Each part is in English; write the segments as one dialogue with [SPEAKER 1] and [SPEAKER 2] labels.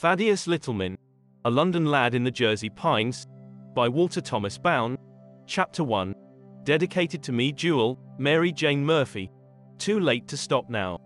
[SPEAKER 1] Thaddeus Littleman, A London Lad in the Jersey Pines, by Walter Thomas Bown, Chapter 1, dedicated to me, Jewel, Mary Jane Murphy. Too late to stop now.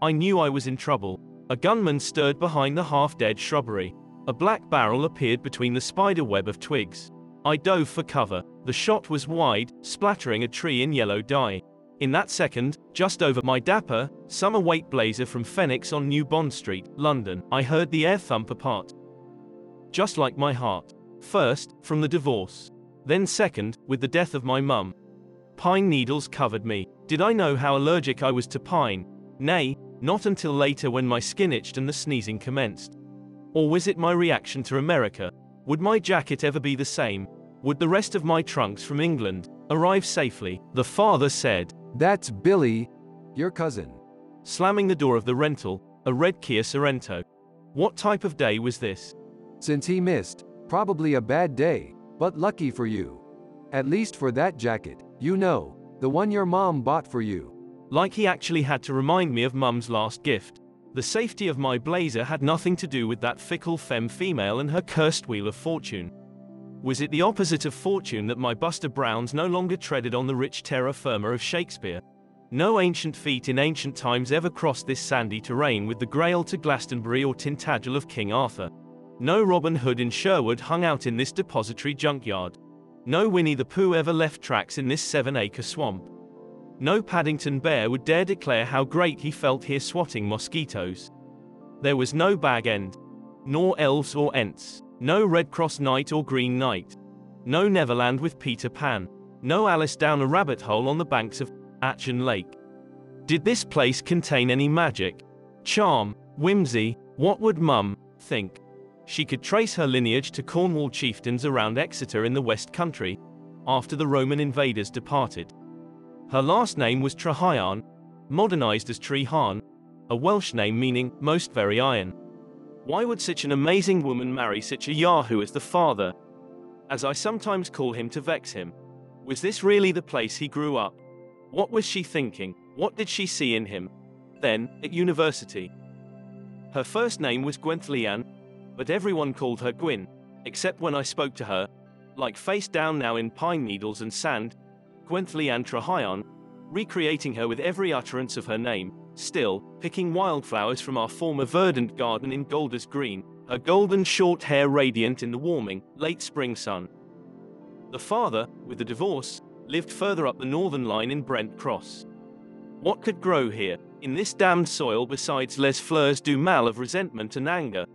[SPEAKER 1] I knew I was in trouble. A gunman stirred behind the half dead shrubbery. A black barrel appeared between the spider web of twigs. I dove for cover. The shot was wide, splattering a tree in yellow dye. In that second, just over my dapper, summer weight blazer from Phoenix on New Bond Street, London, I heard the air thump apart. Just like my heart. First, from the divorce. Then second, with the death of my mum. Pine needles covered me. Did I know how allergic I was to pine? Nay, not until later when my skin itched and the sneezing commenced. Or was it my reaction to America? Would my jacket ever be the same? Would the rest of my trunks from England arrive safely? The father said,
[SPEAKER 2] That's Billy, your cousin.
[SPEAKER 1] slamming the door of the rental, a red Kia Sorento. What type of day was this?
[SPEAKER 2] Since he missed, probably a bad day, but lucky for you. At least for that jacket, you know, the one your mom bought for you.
[SPEAKER 1] Like he actually had to remind me of Mum's last gift. The safety of my blazer had nothing to do with that fickle femme female and her cursed wheel of fortune. Was it the opposite of fortune that my Buster Browns no longer treaded on the rich terra firma of Shakespeare? No ancient feet in ancient times ever crossed this sandy terrain with the Grail to Glastonbury or Tintagel of King Arthur. No Robin Hood in Sherwood hung out in this depository junkyard. No Winnie the Pooh ever left tracks in this seven acre swamp. No Paddington Bear would dare declare how great he felt here swatting mosquitoes. There was no Bag End. Nor elves or ents. No Red Cross Knight or Green Knight. No Neverland with Peter Pan. No Alice down a rabbit hole on the banks of Atsion Lake. Did this place contain any magic? Charm? Whimsy? What would Mum think? She could trace her lineage to Cornwall chieftains around Exeter in the West Country, after the Roman invaders departed. Her last name was Treharne, modernized as Trehan, a Welsh name meaning most very iron. Why would such an amazing woman marry such a yahoo as the father? As I sometimes call him to vex him. Was this really the place he grew up? What was she thinking? What did she see in him? Then, at university. Her first name was Gwenthlian, but everyone called her Gwyn, except when I spoke to her, like face down now in pine needles and sand, Gwenthlian Treharne, recreating her with every utterance of her name, still, picking wildflowers from our former verdant garden in Golders Green, her golden short hair radiant in the warming, late spring sun. The father, with the divorce, lived further up the northern line in Brent Cross. What could grow here, in this damned soil besides les fleurs du mal of resentment and anger?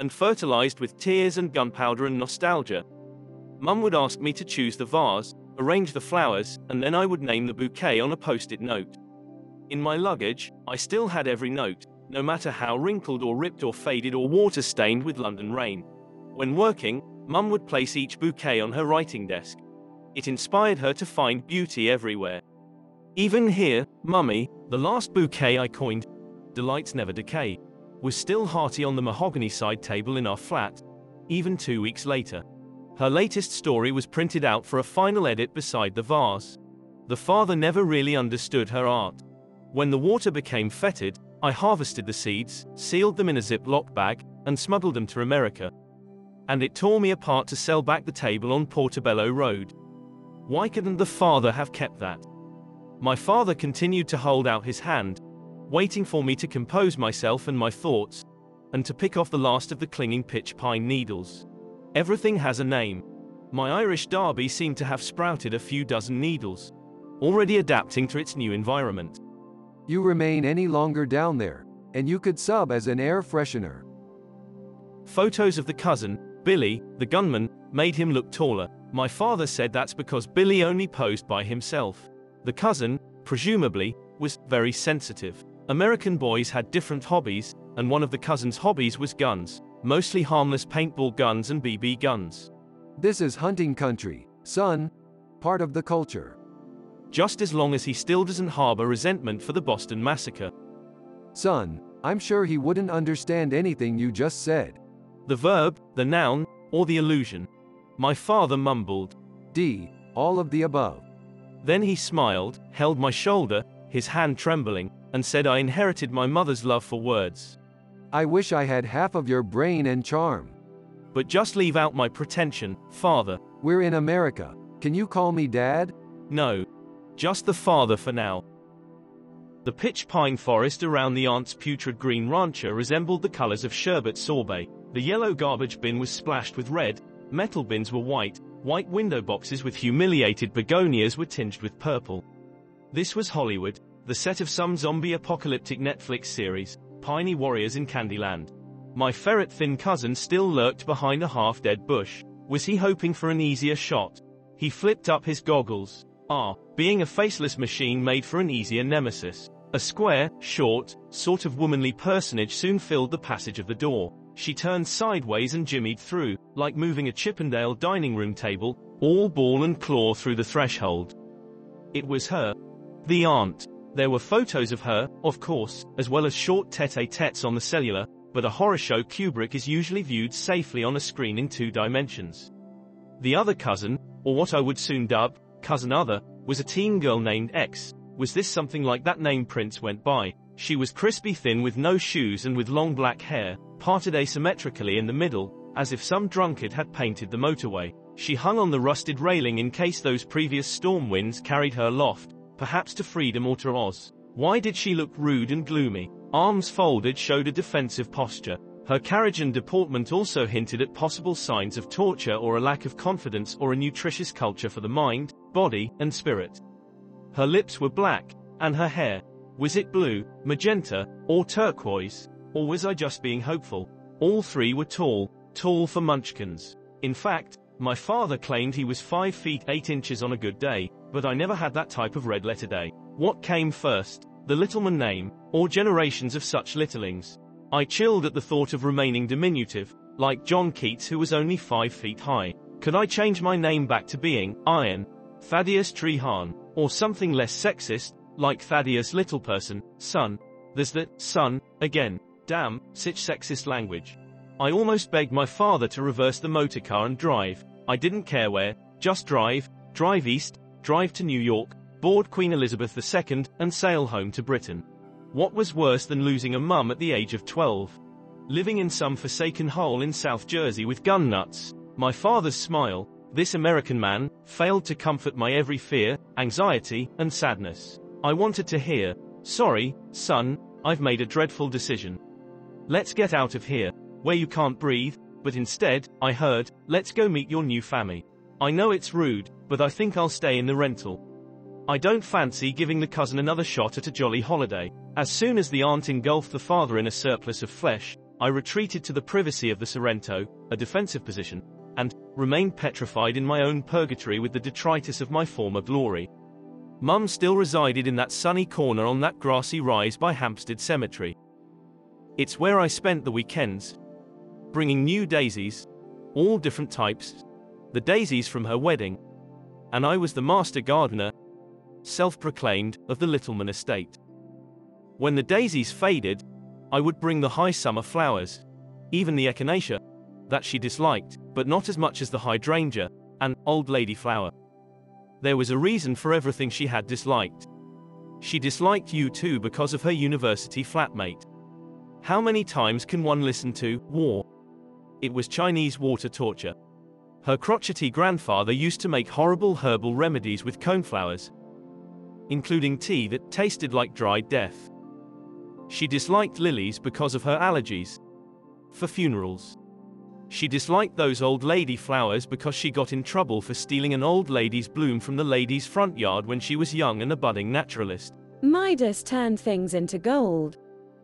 [SPEAKER 1] And fertilized with tears and gunpowder and nostalgia. Mum would ask me to choose the vase, arrange the flowers, and then I would name the bouquet on a post it note. In my luggage, I still had every note, no matter how wrinkled or ripped or faded or water stained with London rain. When working, Mum would place each bouquet on her writing desk. It inspired her to find beauty everywhere. Even here, Mummy, the last bouquet I coined, Delights Never Decay, was still hearty on the mahogany side table in our flat, even two weeks later. Her latest story was printed out for a final edit beside the vase. The father never really understood her art. When the water became fetid, I harvested the seeds, sealed them in a Ziploc bag, and smuggled them to America. And it tore me apart to sell back the table on Portobello Road. Why couldn't the father have kept that? My father continued to hold out his hand, waiting for me to compose myself and my thoughts, and to pick off the last of the clinging pitch pine needles. Everything has a name. My Irish Derby seemed to have sprouted a few dozen needles, already adapting to its new environment.
[SPEAKER 2] You remain any longer down there, and you could sub as an air freshener.
[SPEAKER 1] Photos of the cousin, Billy, the gunman, made him look taller. My father said that's because Billy only posed by himself. The cousin, presumably, was very sensitive. American boys had different hobbies, and one of the cousin's hobbies was guns, mostly harmless paintball guns and BB guns.
[SPEAKER 2] This is hunting country, son. Part of the culture.
[SPEAKER 1] Just as long as he still doesn't harbor resentment for the Boston Massacre.
[SPEAKER 2] Son, I'm sure he wouldn't understand anything you just said.
[SPEAKER 1] The verb, the noun, or the illusion. My father mumbled.
[SPEAKER 2] D. All of the above.
[SPEAKER 1] Then he smiled, held my shoulder, his hand trembling, and said I inherited my mother's love for words.
[SPEAKER 2] I wish I had half of your brain and charm.
[SPEAKER 1] But just leave out my pretension, father.
[SPEAKER 2] We're in America. Can you call me dad?
[SPEAKER 1] No. Just the father for now. The pitch pine forest around the aunt's putrid green rancher resembled the colors of sherbet sorbet. The yellow garbage bin was splashed with red, metal bins were white, white window boxes with humiliated begonias were tinged with purple. This was Hollywood, the set of some zombie apocalyptic Netflix series, Piney Warriors in Candyland. My ferret-thin cousin still lurked behind a half-dead bush. Was he hoping for an easier shot? He flipped up his goggles. Ah, being a faceless machine made for an easier nemesis. A square, short, sort of womanly personage soon filled the passage of the door. She turned sideways and jimmied through, like moving a Chippendale dining room table, all ball and claw through the threshold. It was her. The aunt. There were photos of her, of course, as well as short tete-a-tetes on the cellular, but a horror show Kubrick is usually viewed safely on a screen in two dimensions. The other cousin, or what I would soon dub, cousin other, was a teen girl named X. Was this something like that name Prince went by? She was crispy thin with no shoes and with long black hair, parted asymmetrically in the middle, as if some drunkard had painted the motorway. She hung on the rusted railing in case those previous storm winds carried her aloft, perhaps to freedom or to Oz. Why did she look rude and gloomy? Arms folded showed a defensive posture. Her carriage and deportment also hinted at possible signs of torture or a lack of confidence or a nutritious culture for the mind, body, and spirit. Her lips were black, and her hair. Was it blue, magenta, or turquoise? Or was I just being hopeful? All three were tall, tall for munchkins. In fact, my father claimed he was 5 feet 8 inches on a good day, but I never had that type of red letter day. What came first, the Littleman name, or generations of such littlings? I chilled at the thought of remaining diminutive, like John Keats who was only 5 feet high. Could I change my name back to being, Iron, Thaddeus Treharne, or something less sexist, like Thaddeus Littleperson, son? There's the, son, again. Damn, such sexist language. I almost begged my father to reverse the motorcar and drive. I didn't care where, just drive, drive east, drive to New York, board Queen Elizabeth II, and sail home to Britain. What was worse than losing a mum at the age of 12? Living in some forsaken hole in South Jersey with gun nuts. My father's smile, this American man, failed to comfort my every fear, anxiety, and sadness. I wanted to hear, sorry, son, I've made a dreadful decision. Let's get out of here, where you can't breathe, but instead, I heard, let's go meet your new family. I know it's rude, but I think I'll stay in the rental. I don't fancy giving the cousin another shot at a jolly holiday. As soon as the aunt engulfed the father in a surplus of flesh, I retreated to the privacy of the Sorento, a defensive position, remained petrified in my own purgatory with the detritus of my former glory. Mum still resided in that sunny corner on that grassy rise by Hampstead Cemetery. It's where I spent the weekends, bringing new daisies, all different types, the daisies from her wedding, and I was the master gardener, self-proclaimed, of the Littleman estate. When the daisies faded, I would bring the high summer flowers, even the echinacea, that she disliked, but not as much as the hydrangea, and old lady flower. There was a reason for everything she had disliked. She disliked U2 because of her university flatmate. How many times can one listen to war? It was Chinese water torture. Her crotchety grandfather used to make horrible herbal remedies with coneflowers, including tea that tasted like dried death. She disliked lilies because of her allergies. For funerals. She disliked those old lady flowers because she got in trouble for stealing an old lady's bloom from the lady's front yard when she was young and a budding naturalist.
[SPEAKER 3] Midas turned things into gold.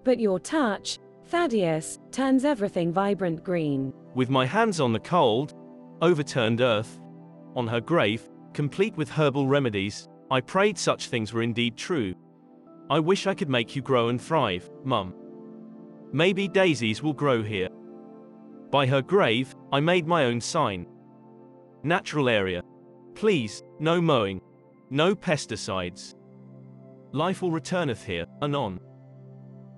[SPEAKER 3] But your touch, Thaddeus, turns everything vibrant green.
[SPEAKER 1] With my hands on the cold, overturned earth, on her grave, complete with herbal remedies, I prayed such things were indeed true. I wish I could make you grow and thrive, Mum. Maybe daisies will grow here. By her grave, I made my own sign. Natural area. Please, no mowing. No pesticides. Life will returneth here, anon.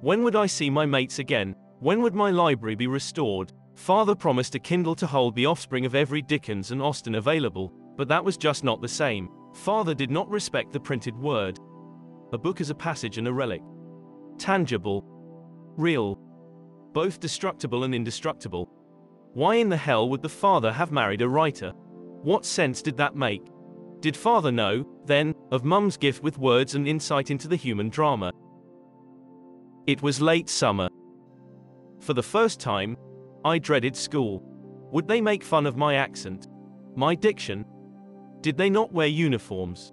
[SPEAKER 1] When would I see my mates again? When would my library be restored? Father promised a Kindle to hold the offspring of every Dickens and Austen available, but that was just not the same. Father did not respect the printed word. A book is a passage and a relic. Tangible. Real. both destructible and indestructible. Why in the hell would the father have married a writer? What sense did that make? Did father know, then, of mum's gift with words and insight into the human drama? It was late summer. For the first time, I dreaded school. Would they make fun of my accent? My diction? Did they not wear uniforms?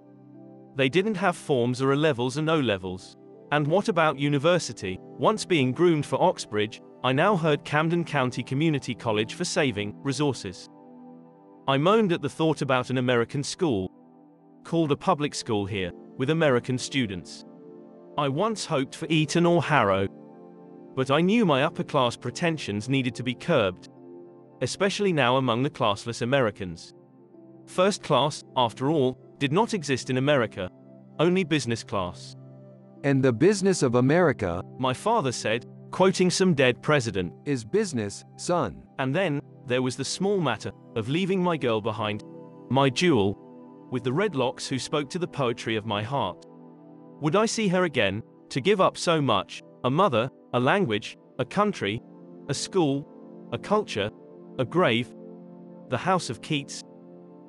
[SPEAKER 1] They didn't have forms or A levels and O levels. And what about university? Once being groomed for Oxbridge, I now heard Camden County Community College for saving resources. I moaned at the thought about an American school, called a public school here, with American students. I once hoped for Eton or Harrow. But I knew my upper class pretensions needed to be curbed, especially now among the classless Americans. First class, after all, did not exist in America, only business class.
[SPEAKER 2] And the business of America,
[SPEAKER 1] My father said, quoting some dead president.
[SPEAKER 2] is business, son.
[SPEAKER 1] And then, there was the small matter of leaving my girl behind, my jewel, with the red locks who spoke to the poetry of my heart. Would I see her again, to give up so much a mother, a language, a country, a school, a culture, a grave, the house of Keats,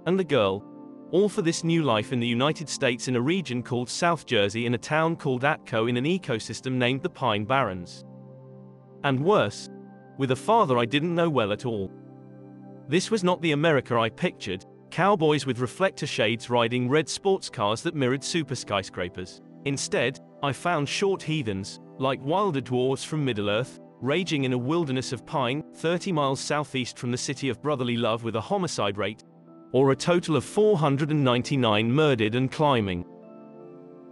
[SPEAKER 1] and the girl, all for this new life in the United States in a region called South Jersey in a town called Atco in an ecosystem named the Pine Barrens. And worse, with a father I didn't know well at all. This was not the America I pictured, cowboys with reflector shades riding red sports cars that mirrored super skyscrapers. Instead, I found short heathens, like wilder dwarves from Middle-earth, raging in a wilderness of pine, 30 miles southeast from the city of brotherly love with a homicide rate, or a total of 499 murdered and climbing.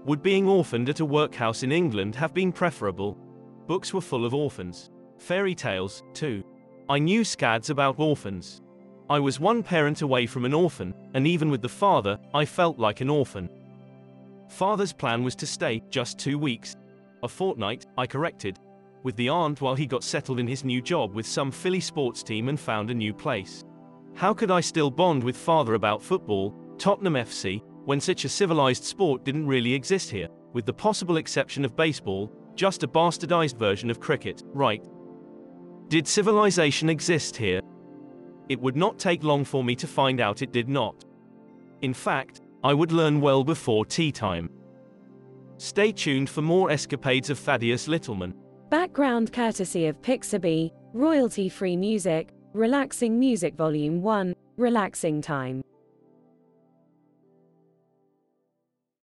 [SPEAKER 1] Would being orphaned at a workhouse in England have been preferable? Books were full of orphans. Fairy tales, too. I knew scads about orphans. I was one parent away from an orphan, and even with the father, I felt like an orphan. Father's plan was to stay just two weeks. A fortnight, I corrected, with the aunt while he got settled in his new job with some Philly sports team and found a new place. How could I still bond with father about football, Tottenham FC, when such a civilized sport didn't really exist here, with the possible exception of baseball, just a bastardized version of cricket, right? Did civilization exist here? It would not take long for me to find out it did not. In fact, I would learn well before tea time. Stay tuned for more escapades of Thaddeus Littleman.
[SPEAKER 3] Background courtesy of Pixabay, royalty free music, Relaxing Music Volume 1, Relaxing Time.